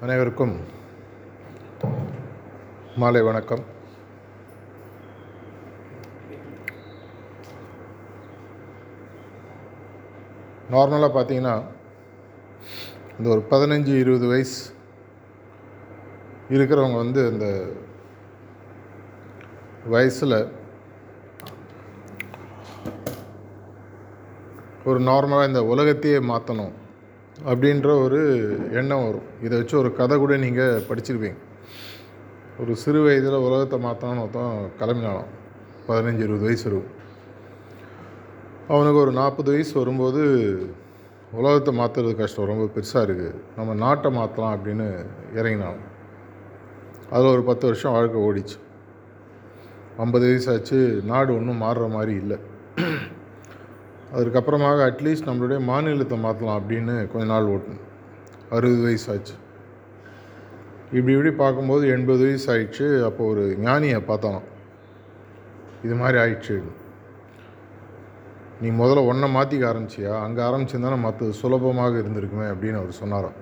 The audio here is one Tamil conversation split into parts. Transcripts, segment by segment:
அனைவருக்கும் மாலை வணக்கம். நார்மலாக பார்த்தீங்கன்னா இந்த ஒரு பதினஞ்சு இருபது வயசு இருக்கிறவங்க வந்து இந்த வயசில் ஒரு நார்மலாக இந்த உலகத்தையே மாற்றணும் அப்படின்ற ஒரு எண்ணம் வரும். இதை வச்சு ஒரு கதை கூட நீங்கள் படிச்சிருப்பீங்க. ஒரு சிறு வயதில் உலகத்தை மாற்றணும்னு ஒருத்தன் கிளம்பினாலும் பதினஞ்சு இருபது வயசு இருக்கும் அவனுக்கு ஒரு நாற்பது வயசு வரும்போது உலகத்தை மாற்றுறது கஷ்டம். ரொம்ப பெருசாக இருக்குது நம்ம நாட்டை மாற்றலாம் அப்படின்னு இறங்கினான் அதில் ஒரு பத்து வருஷம் வாழ்க்கை ஓடிச்சு. ஐம்பது வயசு ஆச்சு. நாடு ஒன்றும் மாறுற மாதிரி இல்லை. அதுக்கப்புறமாக அட்லீஸ்ட் நம்மளுடைய மாநிலத்தை மாற்றலாம் அப்படின்னு கொஞ்ச நாள் ஓட்டணும். அறுபது வயசு ஆச்சு இப்படி இப்படி பார்க்கும்போது எண்பது வயசு ஆயிடுச்சு அப்போ ஒரு ஞானியை பார்த்தான் இது மாதிரி ஆயிடுச்சு. நீ முதல்ல ஒன்றை மாற்றிக்க ஆரம்பிச்சியா? அங்கே ஆரம்பிச்சிருந்தானே மற்றது சுலபமாக இருந்திருக்குமே அப்படின்னு அவர் சொன்னாராம்.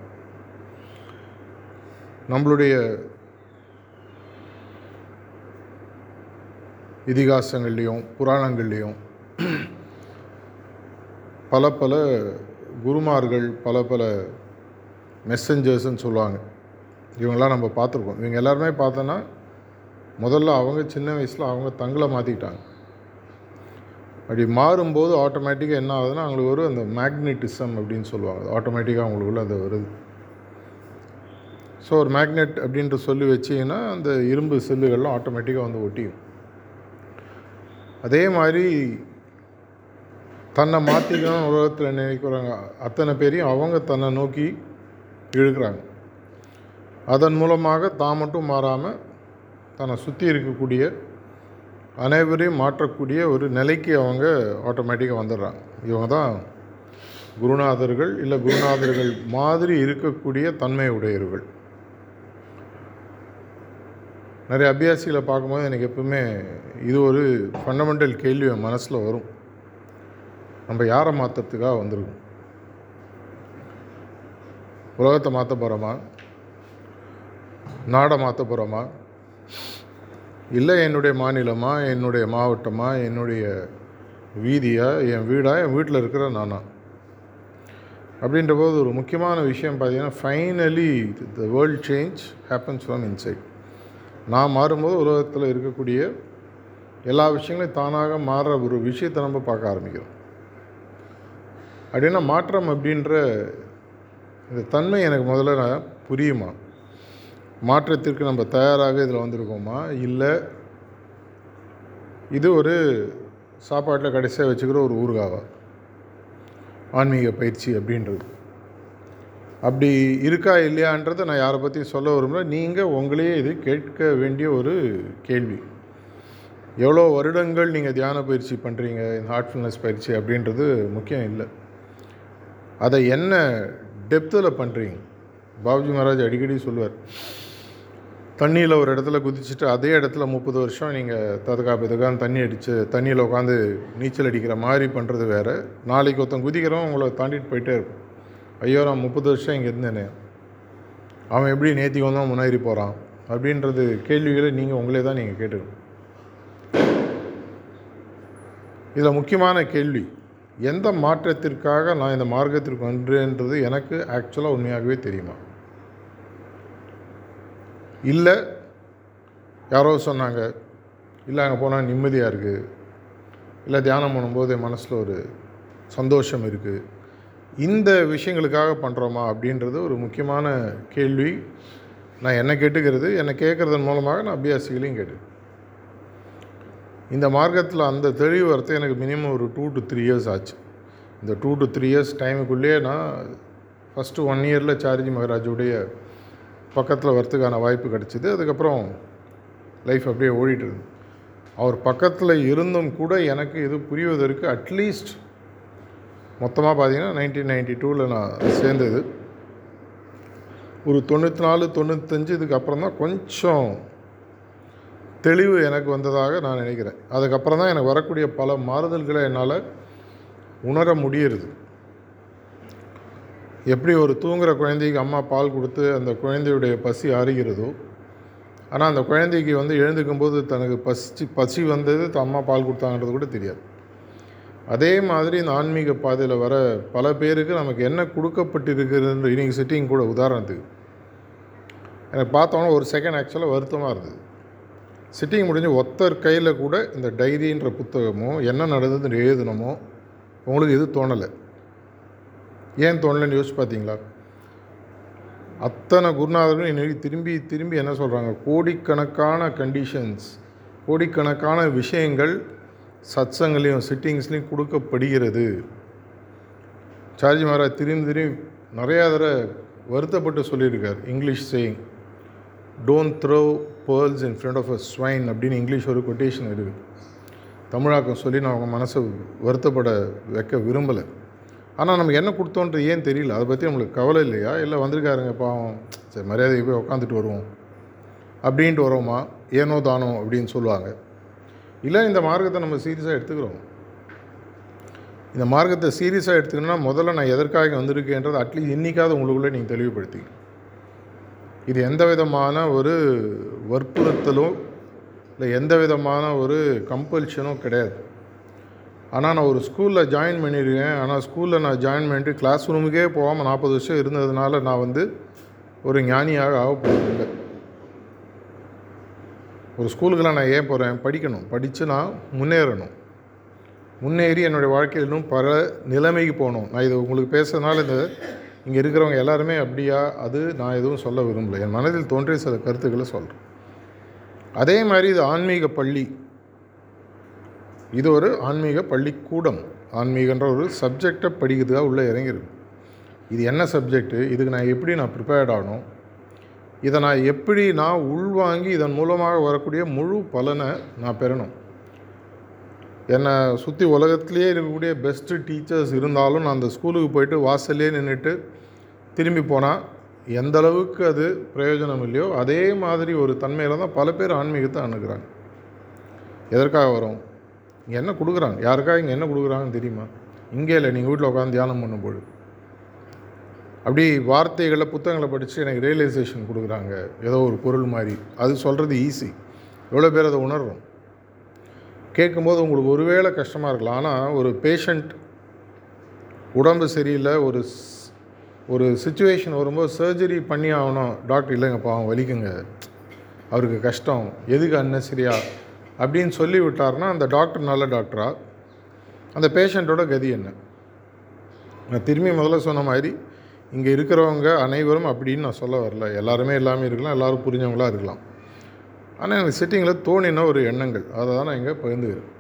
நம்மளுடைய இதிகாசங்கள்லேயும் புராணங்கள்லேயும் பல பல குருமார்கள் பல பல மெசஞ்சர்ஸ்ன்னு சொல்லுவாங்க. இவங்கெல்லாம் நம்ம பார்த்துருக்கோம். இவங்க எல்லாருமே பார்த்தோன்னா முதல்ல அவங்க சின்ன வயசில் அவங்க தங்களை மாற்றிக்கிட்டாங்க அப்படி மாறும்போது ஆட்டோமேட்டிக்காக என்ன ஆகுதுன்னா அவங்களுக்கு ஒரு அந்த மேக்னெட்டிசம் அப்படின்னு சொல்லுவாங்க. ஆட்டோமேட்டிக்காக அவங்களுக்குள்ள அது வருது. ஸோ ஒரு மேக்னெட் அப்படின்ற சொல்லி வச்சிங்கன்னா அந்த இரும்பு செல்லுகள்லாம் ஆட்டோமேட்டிக்காக வந்து ஒட்டியும் அதே மாதிரி தன்னை மாற்றிக்கணும் உலகத்தில் நினைக்கிறாங்க. அத்தனை பேரையும் அவங்க தன்னை நோக்கி இழுக்கிறாங்க. அதன் மூலமாக தான் மட்டும் மாறாமல் தன்னை சுற்றி இருக்கக்கூடிய அனைவரையும் மாற்றக்கூடிய ஒரு நிலைக்கு அவங்க ஆட்டோமேட்டிக்காக வந்துடுறாங்க. இவங்க தான் குருநாதர்கள் இல்லை குருநாதர்கள் மாதிரி இருக்கக்கூடிய தன்மை உடையவர்கள். நிறைய அபியாசிகளை பார்க்கும்போது எனக்கு எப்பவுமே இது ஒரு ஃபண்டமெண்டல் கேள்வி என் மனசில் வரும். நம்ம யாரை மாற்றுறதுக்காக வந்திருக்கோம்? உலகத்தை மாற்ற போகிறோமா நாடை மாற்ற போகிறோமா இல்லை என்னுடைய மாநிலமா? என்னுடைய மாவட்டமா? என்னுடைய வீதியா? என் வீடா? என் வீட்டில் இருக்கிற நானா? அப்படின்ற போது ஒரு முக்கியமான விஷயம் பார்த்தீங்கன்னா finally the world change happens from inside நான் மாறும்போது உலகத்தில் இருக்கக்கூடிய எல்லா விஷயங்களையும் தானாக மாறுற ஒரு விஷயத்தை நம்ம பார்க்க ஆரம்பிக்கிறோம். அப்படின்னா மாற்றம் அப்படின்ற இந்த தன்மை எனக்கு முதல்ல புரியுமா? மாற்றத்திற்கு நம்ம தயாராக இதில் வந்திருக்கோமா? இல்லை இது ஒரு சாப்பாட்டில் கடைசியாக வச்சுக்கிற ஒரு ஊறுகாவா? ஆன்மீக பயிற்சி அப்படின்றது. அப்படி இருக்கா இல்லையான்றதை நான் யாரை பற்றியும் சொல்ல விரும்பல. நீங்கள் உங்களையே இது கேட்க வேண்டிய ஒரு கேள்வி. எவ்வளோ வருடங்கள் நீங்கள் தியான பயிற்சி பண்ணுறீங்க? இந்த ஹார்ட்ஃபுல்னஸ் பயிற்சி அப்படின்றது முக்கியம் இல்லை. அதை என்ன டெப்த்தில் பண்ணுறீங்க பாபுஜி மகாராஜ் அடிக்கடி சொல்லுவார் தண்ணியில் ஒரு இடத்துல குதிச்சுட்டு அதே இடத்துல முப்பது வருஷம் நீங்கள் ததுக்கா பெதுக்கான்னு தண்ணி அடித்து தண்ணியில் உட்காந்து நீச்சல் அடிக்கிற மாதிரி பண்ணுறது வேறு. நாளைக்கு ஒருத்தன் குதிக்கிறவன் உங்களை தாண்டிட்டு போயிட்டே இருக்கும் ஐயோ நான் முப்பது வருஷம் இங்கே இருந்தேனே. அவன் எப்படி நேத்திக்கு வந்தான் முன்னேறி போகிறான் அப்படின்றது கேள்விகளை நீங்கள் உங்களே தான் நீங்கள் கேட்டுக்கணும். இதில் முக்கியமான கேள்வி எந்த மாற்றத்திற்காக நான் இந்த மார்க்கத்திற்கு வந்தேன்றது எனக்கு ஆக்சுவலாக உண்மையாகவே தெரியுமா? இல்லை யாரோ சொன்னாங்க இல்லை அங்கே போனால் நிம்மதியாக இருக்குது இல்லை தியானம் பண்ணும்போது என் மனசில் ஒரு சந்தோஷம் இருக்குது இந்த விஷயங்களுக்காக பண்ணுறோமா அப்படின்றது ஒரு முக்கியமான கேள்வி. நான் என்ன கேட்டுக்கிறது என்னை கேட்குறதன் மூலமாக நான் அபியாசிகளையும் கேட்டு இந்த மார்க்கத்தில் அந்த தெளிவு வரத்து எனக்கு மினிமம் ஒரு டூ டு த்ரீ இயர்ஸ் ஆச்சு. இந்த டூ டு த்ரீ இயர்ஸ் டைமுக்குள்ளேயே நான் ஃபஸ்ட்டு ஒன் இயரில் சார்ஜி மகராஜுடைய பக்கத்தில் வரத்துக்கான வாய்ப்பு கிடச்சிது. அதுக்கப்புறம் லைஃப் அப்படியே ஓடிட்டு இருந்தது. அவர் பக்கத்தில் இருந்தும் கூட எனக்கு இது புரிவதற்கு அட்லீஸ்ட் மொத்தமாக பார்த்தீங்கன்னா நைன்டீன் நைன்டி டூவில் நான் சேர்ந்தது. ஒரு தொண்ணூற்றி நாலு தொண்ணூத்தஞ்சு இதுக்கு அப்புறம் தான் கொஞ்சம் தெளிவு எனக்கு வந்ததாக நான் நினைக்கிறேன். அதுக்கப்புறம் தான் எனக்கு வரக்கூடிய பல மாறுதல்களை என்னால் உணர முடியறது. எப்படி ஒரு தூங்குகிற குழந்தைக்கு அம்மா பால் கொடுத்து அந்த குழந்தையுடைய பசி அறிகிறதோ ஆனால் அந்த குழந்தைக்கு வந்து எழுந்துக்கும் போது தனக்கு பசி பசி வந்தது அம்மா பால் கொடுத்தாங்கன்றது கூட தெரியாது. அதே மாதிரி இந்த ஆன்மீக பாதையில் வர பல பேருக்கு நமக்கு என்ன கொடுக்கப்பட்டிருக்கிறதுன்ற இன்னைக்கு சிட்டிங் கூட உதாரணத்துக்கு. எனக்கு பார்த்தோன்னா ஒரு செகண்ட் ஆக்சுவலாக வருத்தமாக இருந்தது. சிட்டிங் முடிஞ்சு ஒத்தர் கையில் கூட இந்த டைரின்ற புத்தகமோ என்ன நடந்ததுன்னு எழுதணுமோ உங்களுக்கு எது தோணலை. ஏன் தோணலைன்னு யோசிச்சு பார்த்தீங்களா? அத்தனை குருநாதர்களும் இன்னைக்கு திரும்பி திரும்பி என்ன சொல்கிறாங்க கோடிக்கணக்கான கண்டிஷன்ஸ் கோடிக்கணக்கான விஷயங்கள் சத்சங்களையும் சிட்டிங்ஸ்லையும் கொடுக்கப்படுகிறது. சார்ஜி மகாராஜ் திரும்பி திரும்பி நிறையா தடவை வருத்தப்பட்டு சொல்லியிருக்கார். English saying don't throw pearls in front of a swine அப்படின்னு இங்கிலீஷ் ஒரு கொட்டேஷன் இருக்குது. தமிழாக்கம் சொல்லி நான் அவங்க மனசை வருத்தப்பட வைக்க விரும்பலை. ஆனால் நமக்கு என்ன கொடுத்தோன்றது ஏன் தெரியல? அதை பற்றி நம்மளுக்கு கவலை இல்லையா? இல்லை வந்திருக்காருங்க பாவம். சரி மரியாதைக்கு போய் உட்காந்துட்டு வருவோம். அப்படின்ட்டு வரோமா? ஏனோ தானோ அப்படின்னு சொல்லுவாங்க. இல்லை இந்த மார்க்கத்தை நம்ம சீரியஸாக எடுத்துக்கிறோம். இந்த மார்க்கத்தை சீரியஸாக எடுத்துக்கணும்னா முதல்ல நான் எதற்காக வந்திருக்கேன்றது அட்லீஸ்ட் இன்றைக்காவது உங்களுக்குள்ளே நீங்கள் தெளிவுபடுத்திக்கணும். இது எந்த விதமான ஒரு வற்புறுத்தலோ இல்லை எந்த விதமான ஒரு கம்பல்ஷனோ கிடையாது. ஆனால் நான் ஒரு ஸ்கூலில் ஜாயின் பண்ணியிருக்கேன். ஆனால் ஸ்கூலில் நான் ஜாயின் பண்ணிட்டு கிளாஸ் ரூமுக்கே போகாமல் நாற்பது வருஷம் இருந்ததுனால நான் வந்து ஒரு ஞானியாக ஆக போகிறதில்லை ஒரு ஸ்கூலுக்கெல்லாம் நான் ஏன் போகிறேன் படிக்கணும். படித்து நான் முன்னேறணும். முன்னேறி என்னுடைய வாழ்க்கையிலும் பல நிலைமைக்கு போகணும். நான் இது உங்களுக்கு பேசுறதுனால இந்த இங்கே இருக்கிறவங்க எல்லாருமே அப்படியா? அது நான் எதுவும் சொல்ல விரும்பலை. என் மனதில் தோன்றிய சில கருத்துக்களை சொல்கிறேன் அதே மாதிரி இது ஆன்மீக பள்ளி. இது ஒரு ஆன்மீக பள்ளிக்கூடம். ஆன்மீகன்ற ஒரு சப்ஜெக்டை படிக்கிறதுக்காக உள்ளே இறங்கிருக்கு. இது என்ன சப்ஜெக்ட்டு இதுக்கு நான் எப்படி நான் ப்ரிப்பேர்ட் ஆகணும்? இதை நான் எப்படி நான் உள்வாங்கி இதன் மூலமாக வரக்கூடிய முழு பலனை நான் பெறணும்? என்னை சுற்றி உலகத்துலேயே இருக்கக்கூடிய பெஸ்ட்டு டீச்சர்ஸ் இருந்தாலும் நான் அந்த ஸ்கூலுக்கு போயிட்டு வாசல்லே நின்றுட்டு திரும்பி போனால் எந்த அளவுக்கு அது பிரயோஜனம் இல்லையோ அதே மாதிரி ஒரு தன்மையில் தான் பல பேர் ஆன்மீகத்தை அணுகிறாங்க. எதற்காக வரும்? இங்கே என்ன கொடுக்குறாங்க? யாருக்காக இங்கே என்ன கொடுக்குறாங்கன்னு தெரியுமா? இங்கே இல்லை நீங்கள் வீட்டில் உட்காந்து தியானம் பண்ணும்போது. அப்படி வார்த்தைகளை புத்தகங்களை படித்து எனக்கு ரியலைசேஷன் கொடுக்குறாங்க. ஏதோ ஒரு பொருள் மாதிரி. அது சொல்கிறது ஈஸி எவ்வளோ பேர் அதை உணர்றோம்? கேட்கும்போது உங்களுக்கு ஒருவேளை கஷ்டமாக இருக்கலாம். ஆனால் ஒரு பேஷண்ட் உடம்பு சரியில்லை ஒரு ஒரு சுச்சுவேஷன் வரும்போது சர்ஜரி பண்ணி ஆகணும். டாக்டர் இல்லைங்க பாவம் வலிக்குங்க. அவருக்கு கஷ்டம். எதுக்கு அன்னசரியா அப்படின்னு சொல்லி விட்டார்னா அந்த டாக்டர் நல்ல டாக்டரா அந்த பேஷண்ட்டோட கதி என்ன? நான் திரும்பி முதல்ல சொன்ன மாதிரி இங்கே இருக்கிறவங்க அனைவரும் அப்படின்னு நான் சொல்ல வரல. எல்லாருமே எல்லாமே இருக்கலாம் எல்லோரும் புரிஞ்சவங்களா இருக்கலாம். ஆனால் எனக்கு சிட்டிங்கில் தோணின ஒரு எண்ணங்கள். அதை தான் நான் இங்கே பகிர்ந்துக்கிறேன்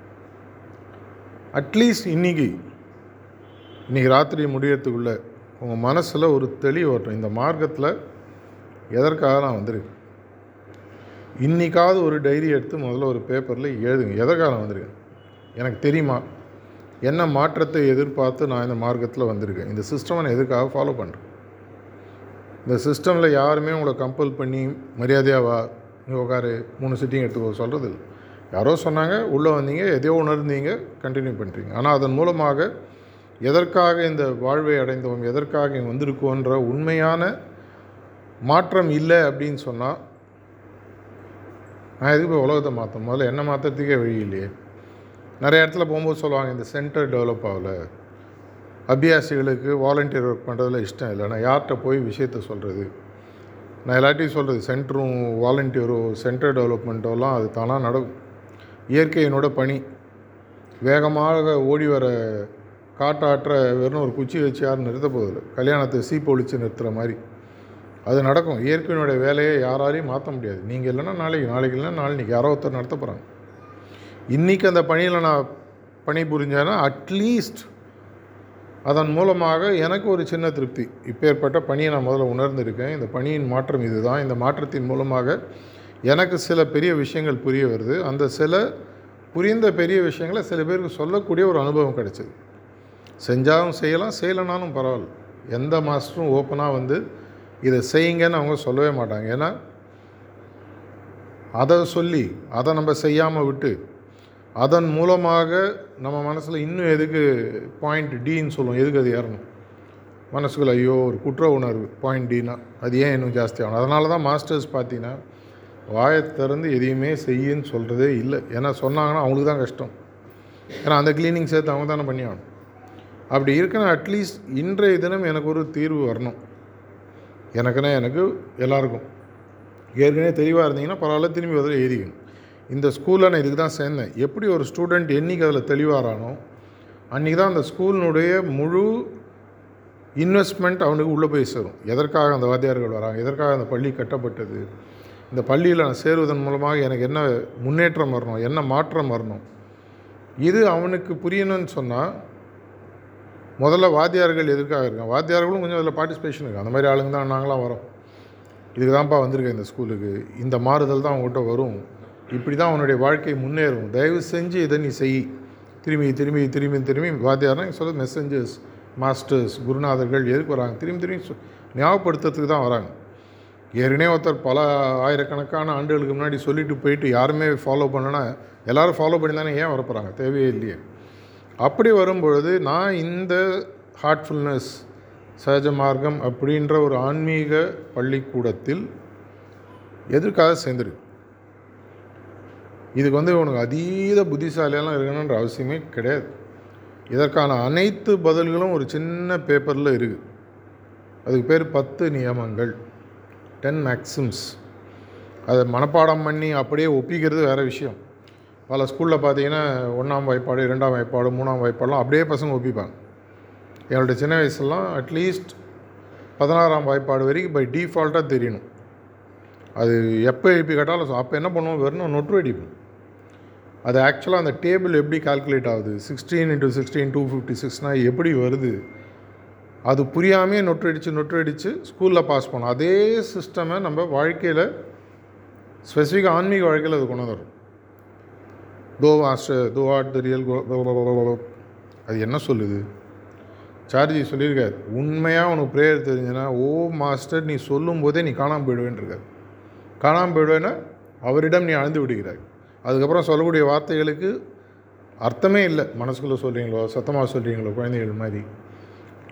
அட்லீஸ்ட் இன்னைக்கு இன்றைக்கி ராத்திரி முடியறதுக்குள்ளே உங்கள் மனசில் ஒரு தெளிவு வரட்டும். இந்த மார்க்கத்தில் எதற்காக நான் வந்திருக்கேன்? இன்றைக்காவது ஒரு டைரி எடுத்து முதல்ல ஒரு பேப்பரில் எழுதுங்க. எதற்காக நான் வந்திருக்கேன்? எனக்கு தெரியுமா? என்ன மாற்றத்தை எதிர்பார்த்து நான் இந்த மார்க்கத்தில் வந்திருக்கேன்? இந்த சிஸ்டமை நான் எதுக்காக ஃபாலோ பண்ணுறேன் இந்த சிஸ்டமில் யாருமே உங்களை கம்பல் பண்ணி மரியாதையாக வா நீ உட்காரு மூணு சிட்டிங் எடுத்துக்கோ சொல்கிறது இல்லை யாரோ சொன்னாங்க உள்ளே வந்தீங்க எதையோ உணர்ந்தீங்க கண்டினியூ பண்ணுறீங்க ஆனால் அதன் மூலமாக எதற்காக இந்த வாழ்வை அடைந்தோம் எதற்காக இங்கே வந்திருக்கோன்ற உண்மையான மாற்றம் இல்லை அப்படின்னு சொன்னால் நான் எதுக்கு போய் உலகத்தை மாற்றணும் முதல்ல என்ன மாற்றத்துக்கே வழி இல்லையே. நிறைய இடத்துல போகும்போது சொல்லுவாங்க இந்த சென்டர் டெவலப் ஆகலை. அபியாசிகளுக்கு வாலண்டியர் ஒர்க் பண்ணுறதுல இஷ்டம் இல்லை. நான் யார்கிட்ட போய் விஷயத்த சொல்கிறது நான் எல்லாட்டையும் சொல்கிறது சென்டரும் வாலண்டியரோ சென்டர் டெவலப்மெண்ட்டோலாம் அது தானாக நடக்கும். இயற்கையினோட பணி. வேகமாக ஓடி வர காட்டாற்ற வெறும் ஒரு குச்சி வச்சு யாரும் நிறுத்த போதில்லை கல்யாணத்தை சீப்பு ஒழித்து நிறுத்துகிற மாதிரி. அது நடக்கும். இயற்கையினுடைய வேலையை யாராலையும் மாற்ற முடியாது. நீங்கள் இல்லைன்னா நாளைக்கு நாளைக்கு இல்லைன்னா நாளைக்கு யாரோ ஒருத்தர் நடத்த போகிறாங்க இன்றைக்கி அந்த பணியில் நான் பணி புரிஞ்சேன்னா அட்லீஸ்ட் அதன் மூலமாக எனக்கு ஒரு சின்ன திருப்தி. இப்பேற்பட்ட பணியை நான் முதல்ல உணர்ந்திருக்கேன். இந்த பணியின் மாற்றம் இதுதான். இந்த மாற்றத்தின் மூலமாக எனக்கு சில பெரிய விஷயங்கள் புரிய வருது. அந்த சில புரிந்த பெரிய விஷயங்களை சில பேருக்கு சொல்லக்கூடிய ஒரு அனுபவம் கிடைச்சிது. செஞ்சாலும் செய்யலாம் செய்யலைனாலும் பரவாயில்ல. எந்த மாஸ்டரும் ஓப்பனாக வந்து இதை செய்யுங்கன்னு அவங்க சொல்லவே மாட்டாங்க. ஏன்னா அதை சொல்லி அதை நம்ம செய்யாமல் விட்டு அதன் மூலமாக நம்ம மனசில் இன்னும் எதுக்கு பாயிண்ட் டின்னு சொல்லுவோம். எதுக்கு அது ஏறணும்? மனசுக்குள்ள ஐயோ ஒரு குற்ற உணர்வு பாயிண்ட் டினா அது ஏன் இன்னும் ஜாஸ்தி ஆகணும்? அதனால தான் மாஸ்டர்ஸ் பார்த்தீங்கன்னா வாயை திறந்து எதையுமே செய்யுன்னு சொல்கிறதே இல்லை. ஏன்னா சொன்னாங்கன்னா அவங்களுக்கு தான் கஷ்டம். ஏன்னா அந்த க்ளீனிங் சேர்த்து அவங்க தானே பண்ணி ஆகணும். அப்படி இருக்குன்னா அட்லீஸ்ட் இன்றைய தினம் எனக்கு ஒரு தீர்வு வரணும். எனக்குன்னா எனக்கு எல்லாருக்கும். ஏற்கனவே தெளிவாக இருந்தீங்கன்னா பரவாயில்ல திரும்பி வந்து எழுதிக்கணும். இந்த ஸ்கூலில் நான் இதுக்கு தான் சேர்ந்தேன். எப்படி ஒரு ஸ்டூடெண்ட் என்றைக்கு அதில் தெளிவாரானோ அன்றைக்கி தான் அந்த ஸ்கூலினுடைய முழு இன்வெஸ்ட்மெண்ட் அவனுக்கு உள்ளே போய் சேரும். எதற்காக அந்த வாத்தியார்கள் வராங்க? எதற்காக அந்த பள்ளி கட்டப்பட்டது? இந்த பள்ளியில் நான் சேருவதன் மூலமாக எனக்கு என்ன முன்னேற்றம் வரணும்? என்ன மாற்றம் வரணும்? இது அவனுக்கு புரியணும்னு சொன்னால் முதல்ல வாத்தியார்கள் எதுக்காக இருக்காங்க? வாத்தியார்களும் கொஞ்சம் அதில் பார்ட்டிசிபேஷன் இருக்குது அந்த மாதிரி ஆளுங்க தான் நாங்களாம் வரோம். இதுக்கு தான்ப்பா வந்திருக்கேன் இந்த ஸ்கூலுக்கு இந்த மாறுதல் தான் அவங்ககிட்ட வரும். இப்படி தான் அவனுடைய வாழ்க்கை முன்னேறும். தயவு செஞ்சு இதை நீ செய். திரும்பி திரும்பி திரும்பி திரும்பி வாத்தியார்னா சொல்ல மெசஞ்சர்ஸ் மாஸ்டர்ஸ் குருநாதர்கள் எதுக்கு வராங்க? திரும்பி திரும்பி ஞாபகப்படுத்துறதுக்கு தான் வராங்க. ஏற்கனவே ஒருத்தர் பல ஆயிரக்கணக்கான ஆண்டுகளுக்கு முன்னாடி சொல்லிட்டு போயிட்டு யாருமே ஃபாலோ பண்ணனா எல்லாரும் ஃபாலோ பண்ணி தானே ஏன் வரப்போகிறாங்க தேவையே இல்லையே. அப்படி வரும்பொழுது நான் இந்த ஹார்ட்ஃபுல்னஸ் சகஜ மார்க்கம் அப்படின்ற ஒரு ஆன்மீக பள்ளிக்கூடத்தில் எதற்காக சேர்ந்துருக்கு? இதுக்கு வந்து உனக்கு அதீத புத்திசாலியெல்லாம் இருக்கணுன்ற அவசியமே கிடையாது. இதற்கான அனைத்து பதில்களும் ஒரு சின்ன பேப்பரில் இருக்குது அதுக்கு பேர் பத்து நியமங்கள். டென் மேக்ஸிம்ஸ் அதை மனப்பாடம் பண்ணி அப்படியே ஒப்பிக்கிறது வேறு விஷயம். பல ஸ்கூலில் பார்த்தீங்கன்னா ஒன்றாம் வாய்ப்பாடு இரண்டாம் வாய்ப்பாடு மூணாம் வாய்ப்பாடெலாம் அப்படியே பசங்க ஒப்பிப்பாங்க. என்னோடய சின்ன வயசுலாம் அட்லீஸ்ட் பதினாறாம் வாய்ப்பாடு வரைக்கும் பை டிஃபால்ட்டாக தெரியணும். அது எப்போ எழுப்பி கேட்டாலும் அப்போ என்ன பண்ணுவோம்? வெறும் நொட்டு அடிப்போம். அது ஆக்சுவலாக அந்த டேபிள் எப்படி கால்குலேட் ஆகுது? Sixteen into sixteen two fifty சிக்ஸ்னால் எப்படி வருது? அது புரியாமே நொட்டு அடித்து நொட்டு அடித்து ஸ்கூலில் பாஸ் பண்ணோம். அதே சிஸ்டமை நம்ம வாழ்க்கையில் ஸ்பெசிஃபிக் ஆன்மீக வாழ்க்கையில் அது கொண்டு வரும் தோ மாஸ்டர் தோ ஆட் த ரியல் அது என்ன சொல்லுது? சார்ஜி சொல்லியிருக்காரு உண்மையாக உனக்கு ப்ரேயர் தெரிஞ்சுன்னா ஓ மாஸ்டர் நீ சொல்லும் போதே நீ காணாமல் போயிடுவேன்ருக்காரு காணாமல் போயிடுவேன்னா அவரிடம் நீ அழுந்து விடுகிறாய். அதுக்கப்புறம் சொல்லக்கூடிய வார்த்தைகளுக்கு அர்த்தமே இல்லை. மனசுக்குள்ளே சொல்கிறீங்களோ சத்தமாக சொல்கிறீங்களோ குழந்தைகள் மாதிரி.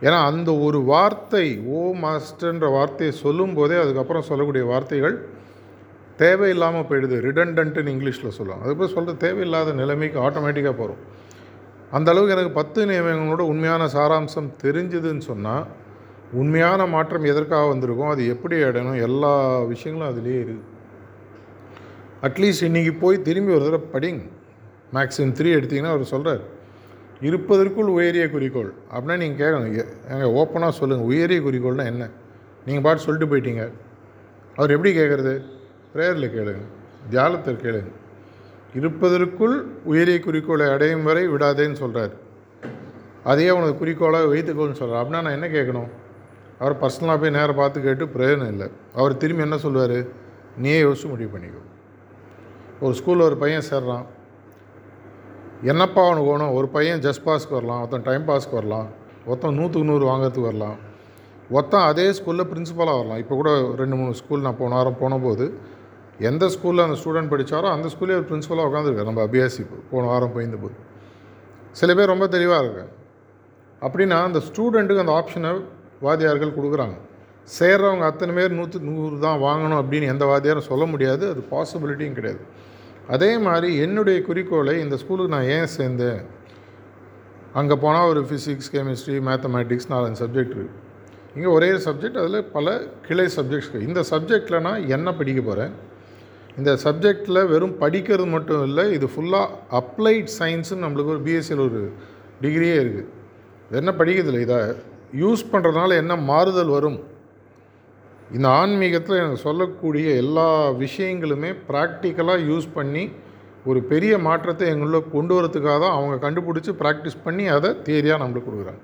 ஏன்னா அந்த ஒரு வார்த்தை ஓ மாஸ்டர்ன்ற வார்த்தையை சொல்லும் போதே அதுக்கப்புறம் சொல்லக்கூடிய வார்த்தைகள் தேவையில்லாமல் போயிடுது. ரிடண்டன்ட்டுன்னு இங்கிலீஷில் சொல்லுவாங்க. அதுக்கப்புறம் சொல்கிற தேவையில்லாத நிலைமைக்கு ஆட்டோமேட்டிக்காக போகிறோம் அந்த அளவுக்கு எனக்கு பத்து நியமனங்களோட உண்மையான சாராம்சம் தெரிஞ்சுதுன்னு சொன்னால் உண்மையான மாற்றம் எதற்காக வந்திருக்கும் அது எப்படி அடையணும் எல்லா விஷயங்களும் அதுலேயே இருக்குது அட்லீஸ்ட் இன்றைக்கி போய் திரும்பி ஒரு தடவை படிங்க மேக்ஸிமம் த்ரீ எடுத்தீங்கன்னா அவர் சொல்கிறார் இருப்பதற்குள் உயரிய குறிக்கோள். அப்படின்னா நீங்கள் கேட்கணும் எ- ஓப்பனாக சொல்லுங்கள் உயரிய குறிக்கோள்னா என்ன? நீங்கள் பாட்டு சொல்லிட்டு போயிட்டீங்க. அவர் எப்படி கேட்குறது ப்ரேயரில் கேளுங்க. தியானத்தில் கேளுங்க. இருப்பதற்குள் உயரிய குறிக்கோளை அடையும் வரை விடாதேன்னு சொல்கிறார் அதையே உனக்கு குறிக்கோளாக வைத்துக்கோன்னு சொல்கிறார் அப்படின்னா நான் என்ன கேட்கணும் அவர் பர்சனலாக போய் நேராக பார்த்து கேட்டு பிரயோஜனம் இல்லை. அவர் திரும்பி என்ன சொல்லுவார்? நீயே யோசிச்சு முடிவு பண்ணிக்கோ. ஒரு ஸ்கூலில் ஒரு பையன் சேர்றான். என்னப்பா அவனுக்கு வேணும் ஒரு பையன் ஜஸ்ட் பாஸ்க்கு வரலாம். ஒருத்தன் டைம் பாஸ்க்கு வரலாம். ஒருத்தன் நூற்றுக்கு நூறு வாங்குறதுக்கு வரலாம். ஒருத்தன் அதே ஸ்கூலில் பிரின்ஸிபலாக வரலாம். இப்போ கூட ரெண்டு மூணு ஸ்கூல் நான் போன வாரம் போனபோது எந்த ஸ்கூலில் அந்த ஸ்டூடெண்ட் படித்தாரோ அந்த ஸ்கூல்லே ஒரு பிரின்ஸிபலாக உட்காந்துருக்காரு. நம்ம அபியாசி போன வாரம் போயிருந்த போது. சில பேர் ரொம்ப தெளிவாக இருக்காங்க. அப்படின்னா அந்த ஸ்டூடெண்ட்டுக்கு அந்த ஆப்ஷனை வாத்தியார்கள் கொடுக்குறாங்க. சேர்றவங்க அத்தனை பேர் நூற்று நூறு தான் வாங்கணும் அப்படின்னு எந்த வாதியாரும் சொல்ல முடியாது. அது பாசிபிலிட்டியும் கிடையாது. அதே மாதிரி என்னுடைய குறிக்கோளை இந்த ஸ்கூலுக்கு நான் ஏன் சேர்ந்தேன்? அங்கே போனால் ஒரு ஃபிசிக்ஸ் கெமிஸ்ட்ரி மேத்தமேட்டிக்ஸ் நாலஞ்சு சப்ஜெக்ட் இருக்குது இங்கே ஒரே சப்ஜெக்ட் அதில் பல கிளை சப்ஜெக்ட்ஸ் இருக்குது இந்த சப்ஜெக்டில் நான் என்ன படிக்க போகிறேன் இந்த சப்ஜெக்டில் வெறும் படிக்கிறது மட்டும் இல்லை இது ஃபுல்லாக அப்ளைட் சயின்ஸுன்னு நம்மளுக்கு ஒரு பிஎஸ்சியில் ஒரு டிகிரியே இருக்குது என்ன படிக்கிறதில்ல இதை யூஸ் பண்ணுறதுனால என்ன மாறுதல் வரும்? இந்த ஆன்மீகத்தில் எனக்கு சொல்லக்கூடிய எல்லா விஷயங்களுமே ப்ராக்டிக்கலாக யூஸ் பண்ணி ஒரு பெரிய மாற்றத்தை எங்களுள்ள கொண்டு வரதுக்காக தான் அவங்க கண்டுபிடிச்சி ப்ராக்டிஸ் பண்ணி அதை தியரியாக நம்மளுக்கு கொடுக்குறாங்க.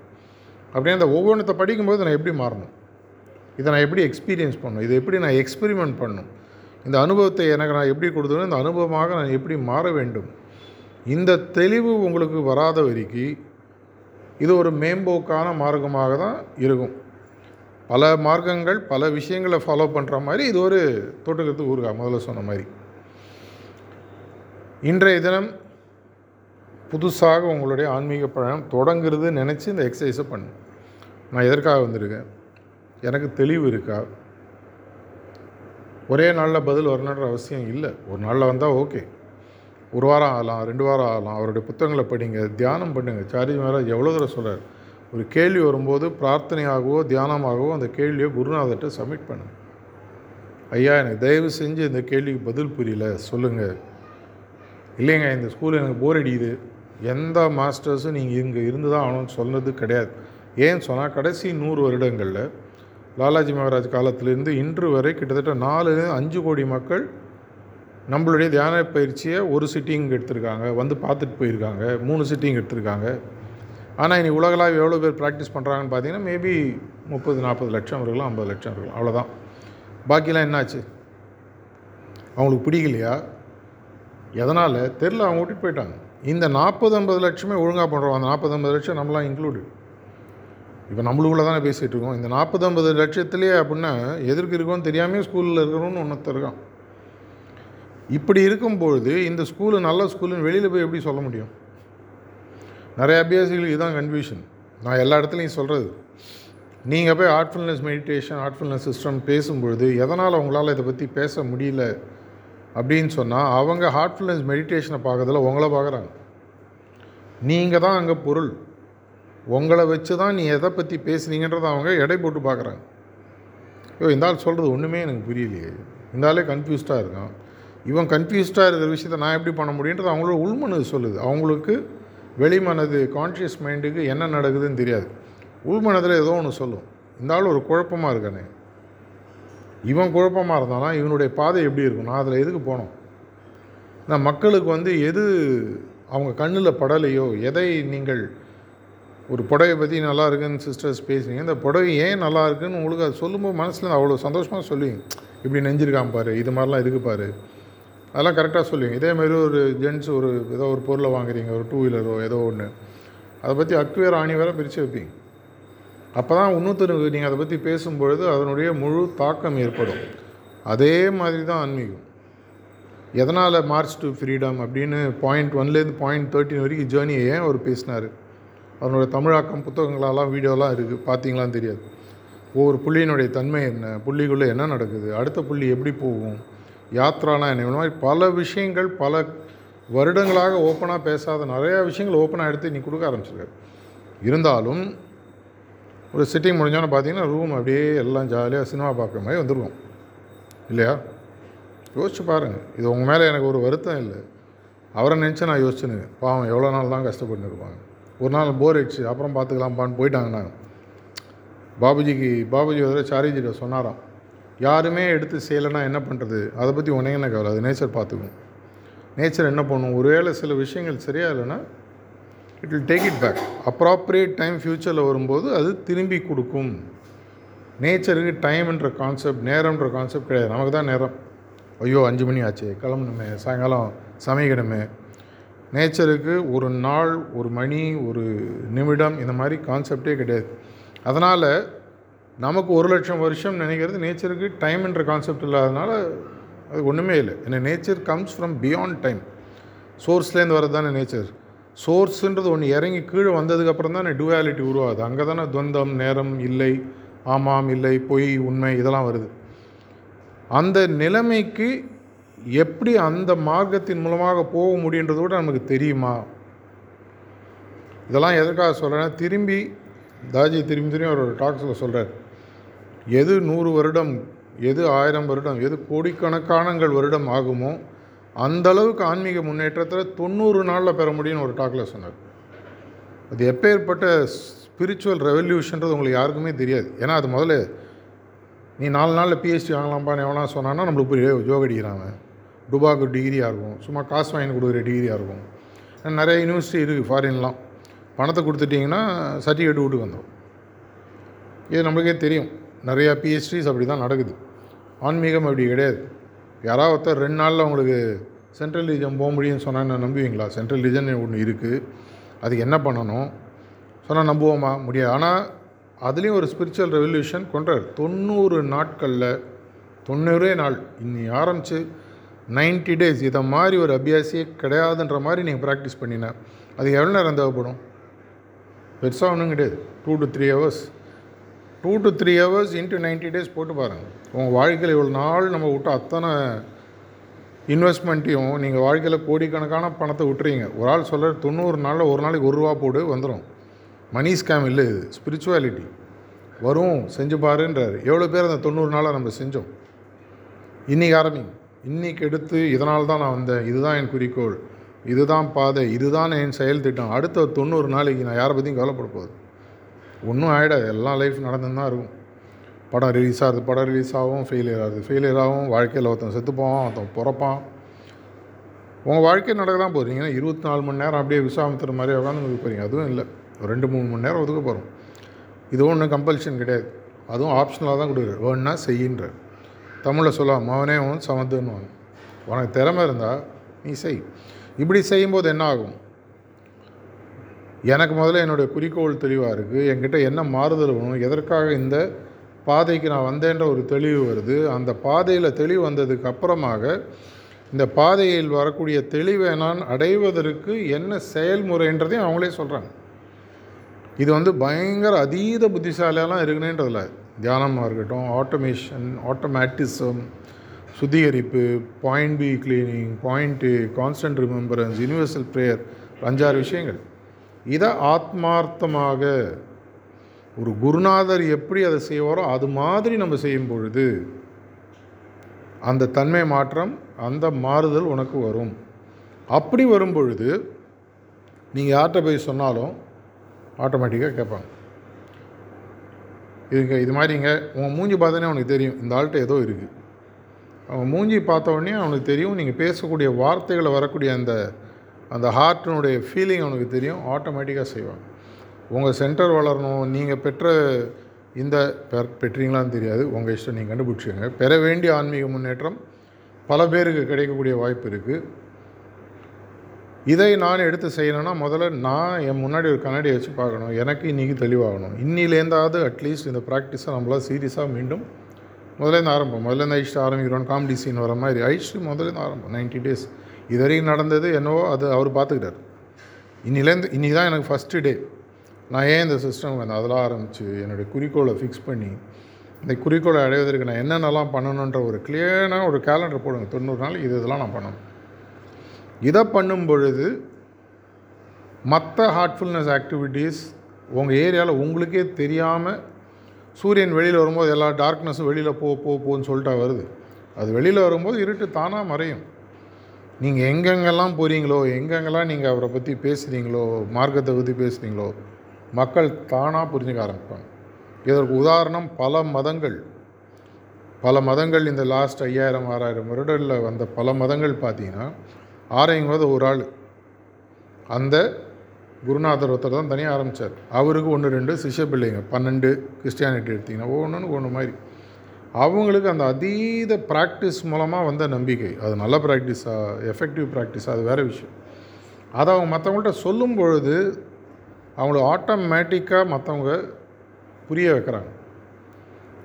அப்படியே அந்த ஒவ்வொன்றத்தை படிக்கும்போது நான் எப்படி மாறணும்? இதை நான் எப்படி எக்ஸ்பீரியன்ஸ் பண்ணணும்? இதை எப்படி நான் எக்ஸ்பெரிமெண்ட் பண்ணணும்? இந்த அனுபவத்தை எனக்கு நான் எப்படி கொடுத்தணும்? இந்த அனுபவமாக நான் எப்படி மாற வேண்டும்? இந்த தெளிவு உங்களுக்கு வராத வரைக்கும் இது ஒரு மேம்போக்கான மார்க்கமாக தான் இருக்கும். பல மார்க்கங்கள் பல விஷயங்களை ஃபாலோ பண்ணுற மாதிரி இது ஒரு தொட்டுக்கிறது ஊருகா முதல்ல சொன்ன மாதிரி. இன்றைய தினம் புதுசாக உங்களுடைய ஆன்மீக பயணம் தொடங்குறது நினச்சி இந்த எக்ஸசைஸை பண்ணு. நான் எதற்காக வந்திருக்கேன்? எனக்கு தெளிவு இருக்கா? ஒரே நாளில் பதில் வரணுன்ற அவசியம் இல்லை. ஒரு நாளில் வந்தால் ஓகே ஒரு வாரம் ஆகலாம் ரெண்டு வாரம் ஆகலாம். அவருடைய புத்தகங்களை படிங்க தியானம் பண்ணுங்கள் சாரி மகாராஜ் எவ்வளோ தூரம் சொல்கிறார் ஒரு கேள்வி வரும்போது பிரார்த்தனையாகவோ தியானமாகவோ அந்த கேள்வியை குருநாதர்கிட்ட சப்மிட் பண்ணுங்க. ஐயா எனக்கு தயவு செஞ்சு இந்த கேள்விக்கு பதில் புரியல சொல்லுங்கள் இல்லைங்க இந்த ஸ்கூல் எனக்கு போர் அடிக்குது. எந்த மாஸ்டர்ஸும் நீங்கள் இங்கே இருந்து தான் ஆகணும்னு சொன்னது கிடையாது. ஏன்னு சொன்னால் கடைசி நூறு வருடங்களில் லாலாஜி மகாராஜ் காலத்திலேருந்து இன்று வரை கிட்டத்தட்ட நாலு அஞ்சு கோடி மக்கள் நம்மளுடைய தியான பயிற்சியை ஒரு சிட்டிங் எடுத்திருக்காங்க வந்து பார்த்துட்டு போயிருக்காங்க மூணு சிட்டிங் எடுத்திருக்காங்க. ஆனால் இனி உலகளாக எவ்வளோ பேர் ப்ராக்டிஸ் பண்ணுறாங்கன்னு பார்த்தீங்கன்னா மேபி முப்பது நாற்பது லட்சம் இருக்கலாம் ஐம்பது லட்சம் இருக்கலாம் அவ்வளோதான் பாக்கிலாம் என்னாச்சு? அவங்களுக்கு பிடிக்கலையா? எதனால்? தெரில அவங்க விட்டுட்டு போயிட்டாங்க. இந்த நாற்பது ஐம்பது லட்சமே ஒழுங்காக பண்ணுறோம் அந்த நாற்பது ஐம்பது லட்சம் நம்மளாம் இன்க்ளூடு இப்போ நம்மளுக்குள்ள தானே பேசிகிட்டு இருக்கோம். இந்த நாற்பது ஐம்பது லட்சத்துலேயே அப்படின்னா எதற்கு இருக்கோன்னு தெரியாமல் ஸ்கூலில் இருக்கிறோன்னு ஒன்றத்த இருக்கான். இப்படி இருக்கும்பொழுது இந்த ஸ்கூலு நல்ல ஸ்கூலுன்னு வெளியில் போய் எப்படி சொல்ல முடியும்? நிறைய அபியாசிகளுக்கு இதுதான் கன்ஃபியூஷன் நான் எல்லா இடத்துலையும் சொல்கிறது நீங்கள் போய் ஆர்ட்ஃபுல்னஸ் மெடிடேஷன் ஆர்ட்ஃபுல்னஸ் சிஸ்டம் பேசும்பொழுது எதனால் உங்களால் இதை பற்றி பேச முடியல அப்படின்னு சொன்னால் அவங்க ஹார்ட்ஃபுல்னஸ் மெடிடேஷனை பார்க்கறதில்ல உங்களை பார்க்குறாங்க. நீங்கள் தான் அங்கே பொருள். உங்களை வச்சு தான் நீ எதை பற்றி பேசுனீங்கன்றதை அவங்க எடை போட்டு பார்க்குறாங்க. ஐயோ இந்த ஆள் சொல்கிறது ஒன்றுமே எனக்கு புரியலையே. இந்த ஆளே கன்ஃபியூஸ்டாக இருக்கான். இவன் கன்ஃபியூஸ்டாக இருக்கிற விஷயத்தை நான் எப்படி பண்ண முடியுன்றது அவங்களோட உள்மனது சொல்லுது. அவங்களுக்கு வெளிமனது கான்ஷியஸ் மைண்டுக்கு என்ன நடக்குதுன்னு தெரியாது. உள்மனதில் ஏதோ ஒன்று சொல்லும். இந்த ஆள் ஒரு குழப்பமாக இருக்கானே. இவன் குழப்பமாக இருந்தானா? இவனுடைய பாதை எப்படி இருக்கும்? நான் அதில் எதுக்கு போனோம்? நான் மக்களுக்கு வந்து எது அவங்க கண்ணில் படலையோ எதை நீங்கள் ஒரு புடவை பற்றி நல்லா இருக்குன்னு சிஸ்டர்ஸ் பேசுனீங்க. இந்த புடவை ஏன் நல்லா இருக்குன்னு உங்களுக்கு அது சொல்லும்போது மனசில் அவ்வளோ சந்தோஷமாக சொல்லுவீங்க. இப்படி நெஞ்சிருக்கான் பாரு இது மாதிரிலாம் இருக்கு பாரு. அதெல்லாம் கரெக்டாக சொல்லுவீங்க. இதேமாரி ஒரு ஜென்ட்ஸ் ஒரு ஏதோ ஒரு பொருளை வாங்குறீங்க ஒரு டூ வீலரோ ஏதோ ஒன்று அதை பற்றி அக்வேர் ஆணி வேற பிரித்து வைப்பீங்க. அப்போ தான் இன்னொருத்தருக்கு நீங்கள் அதை பற்றி பேசும்பொழுது அதனுடைய முழு தாக்கம் ஏற்படும். அதே மாதிரி தான் ஆன்மீகம். எதனால் மார்ச் டு ஃப்ரீடம் அப்படின்னு பாயிண்ட் ஒன்லேருந்து பாயிண்ட் தேர்ட்டின் வரைக்கும் ஜேர்னியை ஏன் அவர் பேசினார்? அவனோட தமிழாக்கம் புத்தகங்களெல்லாம் வீடியோலாம் இருக்குது பார்த்தீங்களான்னு தெரியாது. ஒவ்வொரு புள்ளியினுடைய தன்மை என்ன? புள்ளிக்குள்ளே என்ன நடக்குது? அடுத்த புள்ளி எப்படி போகும்? யாத்ரானா என்ன? இந்த மாதிரி பல விஷயங்கள் பல வருடங்களாக ஓப்பனாக பேசாத நிறையா விஷயங்கள் ஓப்பனாக எடுத்து நீ கொடுக்க ஆரம்பிச்சிருக்காரு. இருந்தாலும் ஒரு சிட்டிங் முடிஞ்சோன்னு பார்த்தீங்கன்னா ரூம் அப்படியே எல்லாம் ஜாலியாக சினிமா பார்க்குற மாதிரி வந்துருக்கும். இல்லையா? யோசிச்சு பாருங்கள் இது உங்கள் மேலே எனக்கு ஒரு வருத்தம் இல்லை. அவரை நினச்சி நான் யோசிச்சுன்னு பாவம் எவ்வளோ நாள் தான் கஷ்டப்பட்டு இருப்பாங்க. ஒரு நாள் போர் அடிச்சு அப்புறம் பார்த்துக்கலாம்ப்பான்னு நாங்கள் பாபுஜிக்கு பாபுஜி ஒரு சாரிஜிட்ட சொன்னாராம். யாருமே எடுத்து செய்யலைன்னா என்ன பண்ணுறது அதை பற்றி உனக்கு என்ன கவலை? அது நேச்சர் பார்த்துக்கும். நேச்சர் என்ன பண்ணும்? ஒருவேளை சில விஷயங்கள் சரியாக இல்லைன்னா it will take it back appropriate time ஃப்யூச்சரில் வரும்போது அது திரும்பி கொடுக்கும். நேச்சருக்கு டைம்ன்ற கான்செப்ட் நேரம்ன்ற கான்செப்ட் கிடையாது. நமக்கு தான் நேரம். ஐயோ அஞ்சு மணி ஆச்சு கிளம்பணுமே சாயங்காலம் சமைக்கணுமே நேச்சருக்கு ஒரு நாள் ஒரு மணி ஒரு நிமிடம் இந்த மாதிரி கான்செப்டே கிடையாது. அதனால் நமக்கு ஒரு லட்சம் வருஷம் நினைக்கிறது. நேச்சருக்கு டைம்ன்ற கான்செப்ட் இல்லாதனால அது ஒன்றுமே இல்லை. ஏன்னா nature comes from beyond time சோர்ஸ்லேருந்து வர்றது தானே நேச்சர் சோர்ஸுன்றது ஒன்று இறங்கி கீழே வந்ததுக்கப்புறம் தானே டுவாலிட்டி உருவாகுது. அங்கே தானே துவந்தம் நேரம் இல்லை ஆமாம் இல்லை பொய் உண்மை இதெல்லாம் வருது. அந்த நிலைமைக்கு எப்படி அந்த மார்க்கத்தின் மூலமாக போக முடியுன்றது கூட நமக்கு தெரியுமா? இதெல்லாம் எதற்காக சொல்கிறேன்னா திரும்பி தாஜி திரும்பி திரும்பி அவர் டாக்ஸில் சொல்கிறார் எது நூறு வருடம் எது ஆயிரம் வருடம் எது கோடிக்கணக்கானங்கள் வருடம் ஆகுமோ அந்த அளவுக்கு ஆன்மீக முன்னேற்றத்தில் தொண்ணூறு நாளில் பெற முடியும்னு ஒரு டாக்கில் சொன்னார். அது எப்பேற்பட்ட ஸ்பிரிச்சுவல் ரெவல்யூஷன்றது உங்களுக்கு யாருக்குமே தெரியாது. ஏன்னா அது முதல்ல நீ நாலு நாளில் பிஹெச்டி வாங்கலாம்ப்பான்னு எவனா சொன்னான்னா நம்மளுக்கு போய் ஜோக் அடிக்கிறாங்க டுபாக்கு டிகிரியாக இருக்கும். சும்மா காசு வாங்கி கொடுக்குற டிகிரியாக இருக்கும். நிறைய யூனிவர்சிட்டி இருக்குது ஃபாரின்லாம் பணத்தை கொடுத்துட்டிங்கன்னா சர்டிஃபிகேட் வீட்டுக்கு வந்துடும் இது நம்மளுக்கே தெரியும். நிறையா பிஹெச்டிஸ் அப்படி தான் நடக்குது. ஆன்மீகம் அப்படி கிடையாது. யாராவது ஒருத்தர் ரெண்டு நாளில் உங்களுக்கு சென்ட்ரல் ரீஜன் போக முடியும்னு சொன்னால் நான் நம்புவீங்களா? சென்ட்ரல் ரீஜன் ஒன்று இருக்குது அதுக்கு என்ன பண்ணணும்? சொன்னால் நம்புவோமா? முடியாது. ஆனால் அதுலேயும் ஒரு ஸ்பிரிச்சுவல் ரெவல்யூஷன் கொண்டார். தொண்ணூறு நாட்களில் தொண்ணூறே நாள். இன்னி ஆரம்பித்து நைன்ட்டி டேஸ் இதை மாதிரி ஒரு அபியாசியே கிடையாதுன்ற மாதிரி நீங்கள் ப்ராக்டிஸ் பண்ணினேன் அது எவ்வளோ நேரம் தேவைப்படும்? பெருசாக ஒன்றும் கிடையாது. Two to three hours two to three hours into ninety days போட்டு பாருங்கள் உங்கள் வாழ்க்கையில் இவ்வளோ நாள் நம்ம விட்ட அத்தனை இன்வெஸ்ட்மெண்ட்டையும் நீங்கள் வாழ்க்கையில் கோடிக்கணக்கான பணத்தை விட்டுறீங்க. ஒரு ஆள் சொல்கிற தொண்ணூறு நாளில் ஒரு நாளைக்கு ஒரு ரூபா போடு வந்துடும் மணி ஸ்கேம் இல்லை இது. ஸ்பிரிச்சுவாலிட்டி வரும் செஞ்சு பாருன்றார். எவ்வளோ பேர் அந்த தொண்ணூறு நாளாக நம்ம செஞ்சோம்? இன்றைக்கி ஆரம்பிங்க. இன்றைக்கி எடுத்து இதனால் தான் நான் வந்தேன். இதுதான் என் குறிக்கோள். இதுதான் பாதை. இதுதான் என் செயல் திட்டம். அடுத்த தொண்ணூறு நாளைக்கு நான் யாரை பற்றியும் கவலைப்பட போகுது ஒன்றும் ஆகிடாது எல்லாம் லைஃப் நடந்துன்னு தான் இருக்கும். படம் ரிலீஸ் ஆகுது படம் ரிலீஸ் ஆகும் ஃபெயிலியர் ஆகுது ஃபெயிலியர் ஆகும் வாழ்க்கையில் ஒருத்தன் செத்து போவான் ஒருத்தன் பிறப்பான். உங்கள் வாழ்க்கை நடக்க தான் போகிறீங்க இருபத்தி நாலு மணி நேரம் அப்படியே விசாமத்துற மாதிரி உட்காந்து ஒதுக்க போகிறீங்க அதுவும் இல்லை. ஒரு ரெண்டு மூணு மணி நேரம் ஒதுக்க போகிறோம் இது ஒன்றும் கம்பல்ஷன் கிடையாது. அதுவும் ஆப்ஷனலாக தான் கொடுக்குறது வேணுன்னா செய்யின்ற. தமிழில் சொல்லலாம் மவனே உன் சமத்துன்னு உனக்கு திறமை இருந்தால் நீ செய். இப்படி செய்யும்போது என்ன ஆகும்? எனக்கு முதல்ல என்னுடைய குறிக்கோள் தெளிவாக இருக்குது என்கிட்ட என்ன மாறுதல் வேணும் எதற்காக இந்த பாதைக்கு நான் வந்தேன்ற ஒரு தெளிவு வருது. அந்த பாதையில் தெளிவு வந்ததுக்கு அப்புறமாக இந்த பாதையில் வரக்கூடிய தெளிவை நான் அடைவதற்கு என்ன செயல்முறைன்றதையும் அவங்களே சொல்கிறாங்க இது வந்து பயங்கர அதீத புத்திசாலியெல்லாம் இருக்குனேன்றதில்ல தியானமாக இருக்கட்டும் ஆட்டோமேஷன் ஆட்டோமேட்டிசம் சுத்திகரிப்பு point B cleaning point constant remembrance universal prayer அஞ்சாறு விஷயங்கள். இதை ஆத்மார்த்தமாக. ஒரு குருநாதர் எப்படி அதை செய்வாரோ அது மாதிரி நம்ம செய்யும் பொழுது அந்த தன்மை மாற்றம் அந்த மாறுதல் உனக்கு வரும். அப்படி வரும் பொழுது நீங்கள் யார்கிட்ட போய் சொன்னாலும் ஆட்டோமேட்டிக்காக கேட்பாங்க. இதுங்க இது மாதிரிங்க உங்கள் மூஞ்சி பார்த்தோன்னே அவனுக்கு தெரியும் இந்த ஆள்கிட்ட ஏதோ இருக்குது அவன் மூஞ்சி பார்த்த உடனே அவனுக்கு தெரியும் நீங்கள் பேசக்கூடிய வார்த்தைகளை வரக்கூடிய அந்த அந்த ஹார்ட்டினுடைய ஃபீலிங் அவனுக்கு தெரியும் ஆட்டோமேட்டிக்காக செய்வான் உங்கள் சென்டர் வளரணும் நீங்கள் பெற்ற இந்த பெற் பெற்றீங்களான்னு தெரியாது. உங்கள் இஷ்டம் நீங்கள் கண்டுபிடிச்சிங்க பெற வேண்டிய ஆன்மீக முன்னேற்றம் பல பேருக்கு கிடைக்கக்கூடிய வாய்ப்பு இருக்குது இதை நான் எடுத்து செய்யணும்னா முதல்ல நான் என் முன்னாடி ஒரு கண்ணாடியை வச்சு பார்க்கணும். எனக்கு இன்றைக்கி தெளிவாகணும். இன்னிலேருந்தாவது அட்லீஸ்ட் இந்த ப்ராக்டிஸை நம்மளால் சீரியஸாக மீண்டும் முதலேருந்து ஆரம்பம் முதலேருந்து ஐஸ்ட்டு ஆரம்பிக்கிறோம். காமெடி சீன் வர மாதிரி. ஐஸ்ட்டு முதலேருந்து ஆரம்பம் நைன்ட்டி டேஸ் இது வரைக்கும் நடந்தது என்னவோ அது அவர் பார்த்துக்கிட்டார். இன்னிலேருந்து இன்றைக்கி தான் எனக்கு ஃபஸ்ட்டு டே நான் ஏன் இந்த சிஸ்டம் வந்து அதெல்லாம் ஆரம்பித்து என்னுடைய குறிக்கோளை ஃபிக்ஸ் பண்ணி இந்த குறிக்கோளை அடைவதற்கு நான் என்னென்னலாம் பண்ணணுன்ற ஒரு கிளியரான ஒரு கேலண்டர் போடுங்க. தொண்ணூறு நாள் இது இதெல்லாம் நான் பண்ணணும். இதை பண்ணும் பொழுது மற்ற ஹார்ட்ஃபுல்னஸ் ஆக்டிவிட்டீஸ் உங்கள் ஏரியாவில் உங்களுக்கே தெரியாமல் சூரியன் வெளியில் வரும்போது எல்லா டார்க்னஸும் வெளியில் போ போ போன்னு சொல்லிட்டா வருது. அது வெளியில் வரும்போது இருட்டு தானாக மறையும். நீங்கள் எங்கெங்கெல்லாம் போகிறீங்களோ எங்கெங்கெல்லாம் நீங்கள் அவரை பற்றி பேசுகிறீங்களோ மார்க்கத்தை பற்றி பேசுகிறீங்களோ மக்கள் தானாக புரிஞ்சுக்க ஆரம்பிப்பாங்க. இதற்கு உதாரணம் பல மதங்கள். பல மதங்கள் இந்த லாஸ்ட் ஐயாயிரம் ஆறாயிரம் வருடங்களில் வந்த பல மதங்கள் பார்த்தீங்கன்னா ஆரையும்போது ஒரு ஆள். அந்த குருநாதர் ஒருத்தர் தான் தனியாக ஆரம்பித்தார் அவருக்கு ஒன்று ரெண்டு சிஷ்ய பிள்ளைங்க. பன்னெண்டு கிறிஸ்டியானிட்டி எடுத்திங்கன்னா ஒன்றுன்னு ஒன்று மாதிரி. அவங்களுக்கு அந்த அதீத ப்ராக்டிஸ் மூலமாக வந்த நம்பிக்கை. அது நல்ல ப்ராக்டிஸாக எஃபெக்டிவ் ப்ராக்டிஸாக அது வேறு விஷயம். அதை அவங்க மற்றவங்கள்ட்ட சொல்லும் பொழுது அவங்கள ஆட்டோமேட்டிக்காக மற்றவங்க புரிய வைக்கிறாங்க.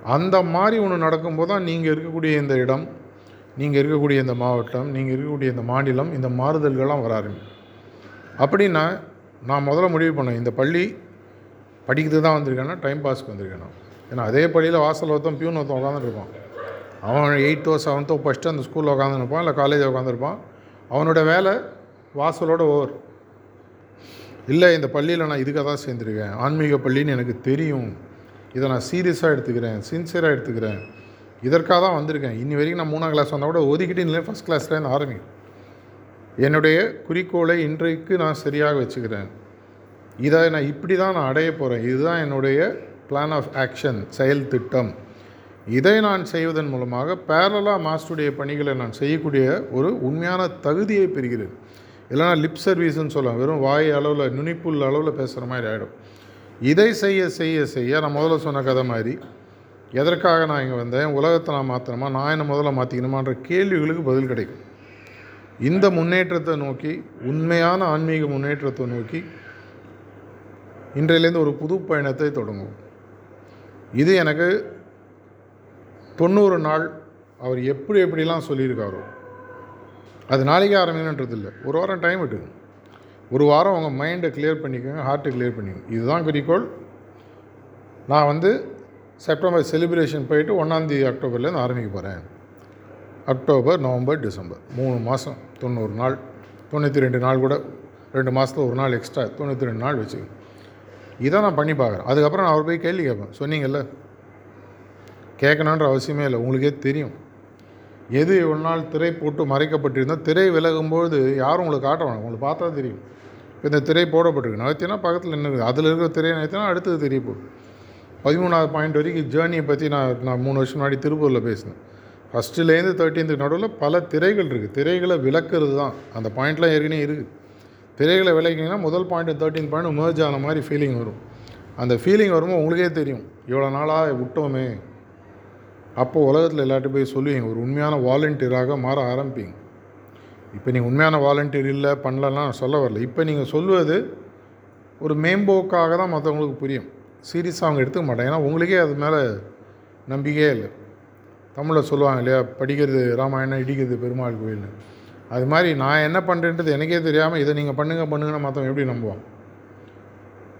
அந்த மாதிரி ஒன்று நடக்கும்போது தான் நீங்கள் இருக்கக்கூடிய இந்த இடம் நீங்கள் இருக்கக்கூடிய இந்த மாவட்டம் நீங்கள் இருக்கக்கூடிய இந்த மாநிலம் இந்த மாறுதல்கள்லாம் வர ஆரம்பிக்கும். அப்படின்னா நான் முதல்ல முடிவு பண்ணேன். இந்த பள்ளி படிக்கிறது தான் வந்திருக்கேன்னா டைம் பாஸ்க்கு வந்திருக்கேன் ஏன்னா அதே பள்ளியில் வாசல் ஒருத்தன் பியூன் ஒருத்தன் உட்காந்துருப்பான் அவன் எயித்தோ செவன்த்தோ ஃபஸ்ட்டு அந்த ஸ்கூலில் உட்காந்துருப்பான் இல்லை காலேஜில் உட்காந்துருப்பான் அவனோட வேலை வாசலோட ஓவர். இல்லை இந்த பள்ளியில் நான் இதுக்காக தான் சேர்ந்துருக்கேன். ஆன்மீக பள்ளின்னு எனக்கு தெரியும். இதை நான் சீரியஸாக எடுத்துக்கிறேன் சின்சியராக எடுத்துக்கிறேன். இதற்காக தான் வந்திருக்கேன். இன்னி வரைக்கும் நான் மூணாம் கிளாஸ் வந்தால் கூட ஒதுக்கிட்டு இல்லை ஃபஸ்ட் கிளாஸ்லேருந்து ஆரம்பிக்கும் என்னுடைய குறிக்கோளை இன்றைக்கு நான் சரியாக வச்சுக்கிறேன். இதை நான் இப்படி தான் நான் அடைய போகிறேன் இதுதான் என்னுடைய பிளான் ஆஃப் ஆக்ஷன் செயல் திட்டம். இதை நான் செய்வதன் மூலமாக பேரலாக மாஸ்டருடைய பணிகளை நான் செய்யக்கூடிய ஒரு உண்மையான தகுதியை பெறுகிறேன். இல்லைனா லிப் சர்வீஸ்ன்னு சொல்லலாம். வெறும் வாய் அளவில் நுனிப்புல் அளவில் பேசுகிற மாதிரி ஆகிடும் இதை செய்ய செய்ய செய்ய நான் முதல்ல சொன்ன கதை மாதிரி எதற்காக நான் இங்கே வந்தேன்? உலகத்தை நான் மாற்றணுமா நான் என்ன முதல்ல மாற்றிக்கணுமான்ற கேள்விகளுக்கு பதில் கிடைக்கும். இந்த முன்னேற்றத்தை நோக்கி உண்மையான ஆன்மீக முன்னேற்றத்தை நோக்கி இன்றையிலேருந்து ஒரு புது பயணத்தை தொடங்கும் இது எனக்கு தொண்ணூறு நாள் அவர் எப்படி எப்படிலாம் சொல்லியிருக்காரோ. அது நாளைக்கே ஆரம்பிக்கணுன்றது இல்லை. ஒரு வாரம் டைம் எடுக்கும். ஒரு வாரம் உங்கள் மைண்டை கிளியர் பண்ணிக்கோங்க ஹார்ட்டை கிளியர் பண்ணிக்கோங்க. இதுதான் குறிக்கோள் நான் வந்து செப்டம்பர் செலிப்ரேஷன் போயிட்டு ஒன்றாந்தேதி அக்டோபர்லேருந்து ஆரம்பிக்க போகிறேன் அக்டோபர் நவம்பர் டிசம்பர் மூணு மாதம் தொண்ணூறு நாள். தொண்ணூற்றி ரெண்டு நாள் கூட. ரெண்டு மாதத்தில் ஒரு நாள் எக்ஸ்ட்ரா தொண்ணூற்றி ரெண்டு நாள் வச்சுக்கோங்க. இதை நான் பண்ணி பார்க்குறேன். அதுக்கப்புறம் நான் அவர் போய் கேள்வி கேட்பேன். சொன்னீங்கல்ல? கேட்கணுன்ற அவசியமே இல்லை. உங்களுக்கே தெரியும். எது இவ்வளோ நாள் திரை போட்டு மறைக்கப்பட்டிருந்தோம் திரை விலகும்போது யாரும் உங்களுக்கு காட்ட வேணாம். உங்களுக்கு பார்த்தா தெரியும். இப்போ இந்த திரை போடப்பட்டிருக்கு. நகர்த்தினா பக்கத்தில் என்ன இருக்குது அதில் இருக்கிற திரையை நகர்த்தினா அடுத்தது தெரிய போகுது. பதிமூணாவது பாயிண்ட் வரைக்கும் ஜேர்னியை பற்றி நான் நான் மூணு வருஷம் முன்னாடி திருப்பூரில் பேசினேன். ஃபஸ்ட்டுலேருந்து தேர்ட்டீன்த்துக்கு நடுவில் பல திரைகள் இருக்குது திரைகளை விளக்குறது தான். அந்த பாயிண்ட்லாம் ஏற்கனவே இருக்குது திரைகளை விளக்கிங்கன்னா முதல் பாயிண்ட் தேர்ட்டின் பாயிண்ட் மேர்ஜ் ஆன மாதிரி ஃபீலிங் வரும். அந்த ஃபீலிங் வரும்போது உங்களுக்கே தெரியும். இவ்வளோ நாளாக விட்டோமே. அப்போது உலகத்தில் எல்லாட்டும் போய் சொல்லுவீங்க ஒரு உண்மையான வாலண்டியராக மாற ஆரம்பிப்பீங்க இப்போ நீங்கள் உண்மையான வாலண்டியர் இல்லை பண்ணலன்னா சொல்ல வரல. இப்போ நீங்கள் சொல்லுவது ஒரு மேம்போக்காக தான் மற்றவங்களுக்கு புரியும். சீரியஸாக அவங்க எடுத்துக்க மாட்டாங்க. ஏன்னா உங்களுக்கே அது மேலே நம்பிக்கையே இல்லை. தமிழில் சொல்லுவாங்க இல்லையா படிக்கிறது ராமாயணம் இடிக்கிறது பெருமாள் கோயில்னு. அது மாதிரி நான் என்ன பண்ணுறேன்றது எனக்கே தெரியாமல் இதை நீங்கள் பண்ணுங்க பண்ணுங்கன்னு மற்றவங்க எப்படி நம்புவான்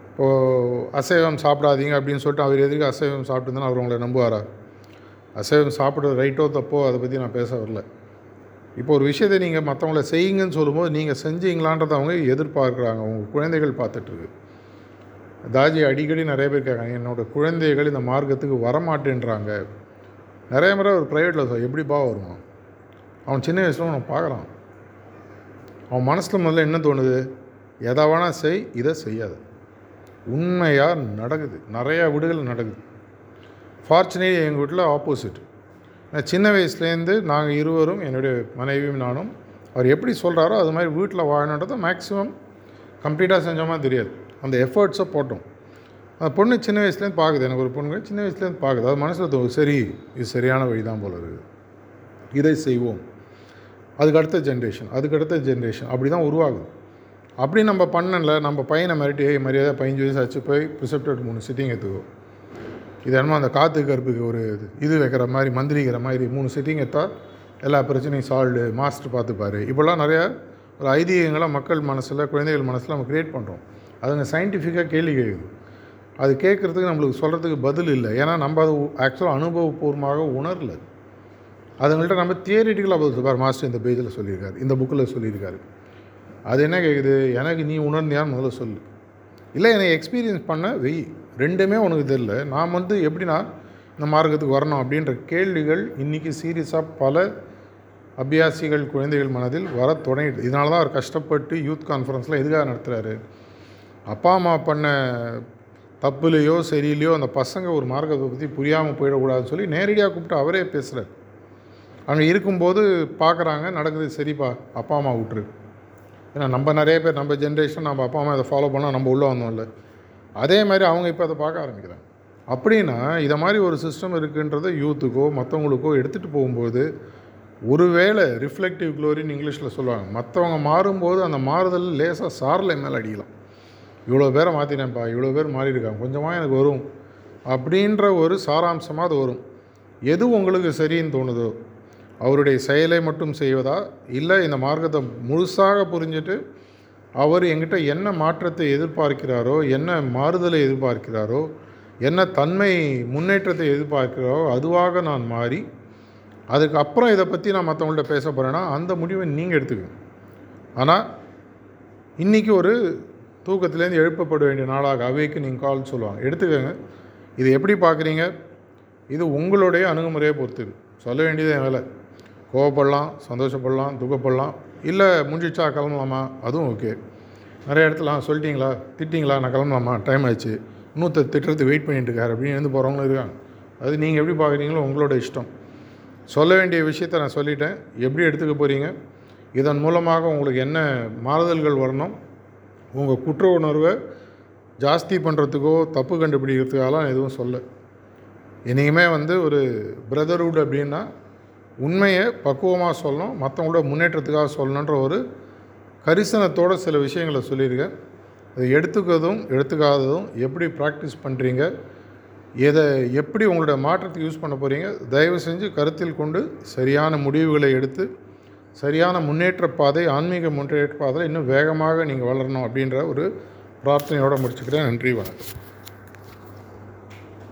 இப்போது அசைவம் சாப்பிடாதீங்க அப்படின்னு சொல்லிட்டு அவர் எதுக்கு அசைவம் சாப்பிட்டுருந்தா அவர் உங்களை நம்புவாரா? அசைவம் சாப்பிட்றது ரைட்டோ தப்போ அதை பற்றி நான் பேச வரல. இப்போ ஒரு விஷயத்தை நீங்கள் மற்றவங்கள செய்யுங்கன்னு சொல்லும்போது நீங்கள் செஞ்சீங்களான்றதை அவங்க எதிர்பார்க்குறாங்க. உங்கள் குழந்தைகள் பார்த்துட்ருக்கு தாஜி அடிக்கடி நிறைய பேர் கேட்குறாங்க என்னோடய குழந்தைகள் இந்த மார்க்கத்துக்கு வரமாட்டேன்றாங்க. நிறைய முறை ஒரு ப்ரைவேட்டில் எப்படி பா வருவான்? அவன் சின்ன வயசில் அவனை பார்க்குறான். அவன் மனசில் முதல்ல என்ன தோணுது? எதை வேணால் செய் இதை செய்யாது. உண்மையாக நடக்குது. நிறையா வீடுகள் நடக்குது. ஃபார்ச்சுனேட் எங்கள் வீட்டில் ஆப்போசிட் நான் சின்ன வயசுலேருந்து நாங்கள் இருவரும் என்னுடைய மனைவியும் நானும் அவர் எப்படி சொல்கிறாரோ அது மாதிரி வீட்டில் வாழணுன்றதை மேக்ஸிமம் கம்ப்ளீட்டாக செஞ்சோமா தெரியாது. அந்த எஃபர்ட்ஸை போட்டோம். அந்த பொண்ணு சின்ன வயசுலேருந்து பார்க்குது எனக்கு ஒரு பொண்ணு சின்ன வயசுலேருந்து பார்க்குது அது மனசில் தோணும் சரி இது சரியான வழி தான் போல இருக்குது. இதை செய்வோம். அதுக்கு அடுத்த ஜென்ரேஷன் அதுக்கு அடுத்த ஜென்ரேஷன் அப்படி தான் உருவாகுது. அப்படி நம்ம பண்ணல நம்ம பையனை மிரட்டி "ஏய், மரியாதை பதினஞ்சு வயசு ஆச்சு போய் ப்ரிசெப்டட் மூணு சிட்டிங் எடுத்துக்கோ. இது என்னமோ அந்த காற்று கருப்புக்கு ஒரு இது- இது வைக்கிற மாதிரி மந்திரிக்கிற மாதிரி மூணு சிட்டிங் எடுத்தால் எல்லா பிரச்சனையும் சால்வ்டு மாஸ்டர் பார்த்துப்பாரு. இப்போல்லாம் நிறையா ஒரு ஐதீகங்களை மக்கள் மனசில் குழந்தைகள் மனசில் நம்ம க்ரியேட் பண்ணுறோம் அதுங்க சயின்டிஃபிக்காக கேள்வி கேட்குது. அது கேட்குறதுக்கு நம்மளுக்கு சொல்கிறதுக்கு பதில் இல்லை. ஏன்னா நம்ம அது ஆக்சுவலாக அனுபவபூர்வமாக உணரல. அதுங்கள்ட்ட நம்ம தியரிட்டிக்கலாக பதில் சொல்லுவார் மாஸ்டர் இந்த பேஜில் சொல்லியிருக்காரு. இந்த புக்கில் சொல்லியிருக்காரு. அது என்ன கேட்குது எனக்கு நீ உணர்ந்தியான்னு முதல்ல சொல்லு. இல்லை என்னை எக்ஸ்பீரியன்ஸ் பண்ண வெய். ரெண்டுமே உனக்கு தெரில. நான் வந்து எப்படின்னா இந்த மார்க்கத்துக்கு வரணும் அப்படின்ற கேள்விகள் இன்றைக்கி சீரியஸாக பல அபியாசிகள் குழந்தைகள் மனதில் வர தொடங்கிடுது இதனால தான் அவர் கஷ்டப்பட்டு யூத் கான்ஃபரன்ஸில் எதுக்காக நடத்துகிறாரு அப்பா அம்மா பண்ண தப்புலேயோ சரியிலையோ அந்த பசங்க ஒரு மார்க்கத்தை பற்றி புரியாமல் போயிடக்கூடாதுன்னு சொல்லி நேரடியாக கூப்பிட்டு அவரே பேசுகிறார் அங்கே இருக்கும்போது பார்க்குறாங்க நடக்குது சரிப்பா அப்பா அம்மா விட்டுரு. ஏன்னா நம்ம நிறைய பேர் நம்ம ஜென்ரேஷன் நம்ம அப்பா அம்மா இதை ஃபாலோ பண்ணால் நம்ம உள்ளே வந்தோம்ல. அதே மாதிரி அவங்க இப்போ அதை பார்க்க ஆரம்பிக்கிறாங்க. அப்படின்னா இதை மாதிரி ஒரு சிஸ்டம் இருக்குன்றத யூத்துக்கோ மற்றவங்களுக்கோ எடுத்துகிட்டு போகும்போது ஒருவேளை ரிஃப்ளெக்டிவ் க்ளோரின்னு இங்கிலீஷில் சொல்லுவாங்க. மற்றவங்க மாறும்போது அந்த மாறுதல் லேசாக சாரில் மேலே அடிக்கலாம். இவ்வளோ பேரை மாற்றினேன்ப்பா இவ்வளோ பேர் மாறியிருக்காங்க கொஞ்சமாக எனக்கு வரும். அப்படின்ற ஒரு சாராம்சமாக அது வரும். எது உங்களுக்கு சரின்னு தோணுதோ அவருடைய செயலை மட்டும் செய்வதா? இல்லை இந்த மார்க்கத்தை முழுசாக புரிஞ்சுட்டு அவர் எங்கிட்ட என்ன மாற்றத்தை எதிர்பார்க்கிறாரோ என்ன மாறுதலை எதிர்பார்க்கிறாரோ என்ன தன்மை முன்னேற்றத்தை எதிர்பார்க்கிறாரோ அதுவாக நான் மாறி அதுக்கப்புறம் இதை பற்றி நான் மற்றவங்கள்ட்ட பேச போகிறேன்னா அந்த முடிவை நீங்கள் எடுத்துக்கணும் ஆனால் இன்றைக்கி ஒரு தூக்கத்துலேருந்து எழுப்பப்பட வேண்டிய நாளாக அவைக்கு நீங்கள் கால் சொல்லுவாங்க. எடுத்துக்கோங்க. இது எப்படி பார்க்குறீங்க? இது உங்களுடைய அணுகுமுறையை பொறுத்து சொல்ல வேண்டியது என் வேலை. கோவப்படலாம் சந்தோஷப்படலாம் துக்கப்படலாம். இல்லை முடிஞ்சிச்சா கிளம்பலாமா? அதுவும் ஓகே. நிறைய இடத்துல சொல்லிட்டீங்களா? திட்டிங்களா? நான் கிளம்பலாமா? டைம் ஆயிடுச்சு. இன்னொருத்தர் திட்டுறதுக்கு வெயிட் பண்ணிட்டு இருக்காரு. அப்படின்னு எழுந்து போகிறவங்களும் இருக்காங்க. அது நீங்கள் எப்படி பார்க்குறீங்களோ உங்களோட இஷ்டம். சொல்ல வேண்டிய விஷயத்தை நான் சொல்லிட்டேன். எப்படி எடுத்துக்க போகிறீங்க இதன் மூலமாக உங்களுக்கு என்ன மாறுதல்கள் வரணும்? உங்கள் குற்ற உணர்வை ஜாஸ்தி பண்ணுறதுக்கோ தப்பு கண்டுபிடிக்கிறதுக்காலாம் எதுவும் சொல்ல. இனிமே வந்து ஒரு பிரதர்ஹுட் அப்படின்னா உண்மையை பக்குவமாக சொல்லணும் மற்றவங்களோட முன்னேற்றத்துக்காக சொல்லணுன்ற ஒரு கரிசனத்தோட சில விஷயங்களை சொல்லியிருக்கேன். அதை எடுத்துக்கிறதும் எடுத்துக்காததும் எப்படி ப்ராக்டிஸ் பண்ணுறீங்க எதை எப்படி உங்களோட மாற்றத்துக்கு யூஸ் பண்ண போகிறீங்க தயவு செஞ்சு கருத்தில் கொண்டு சரியான முடிவுகளை எடுத்து சரியான முன்னேற்ற பாதை ஆன்மீக முன்னேற்ற பாதையில் இன்னும் வேகமாக நீங்கள் வளரணும் அப்படின்ற ஒரு பிரார்த்தனையோடு முடிச்சுக்கிறேன். நன்றி வணக்கம்.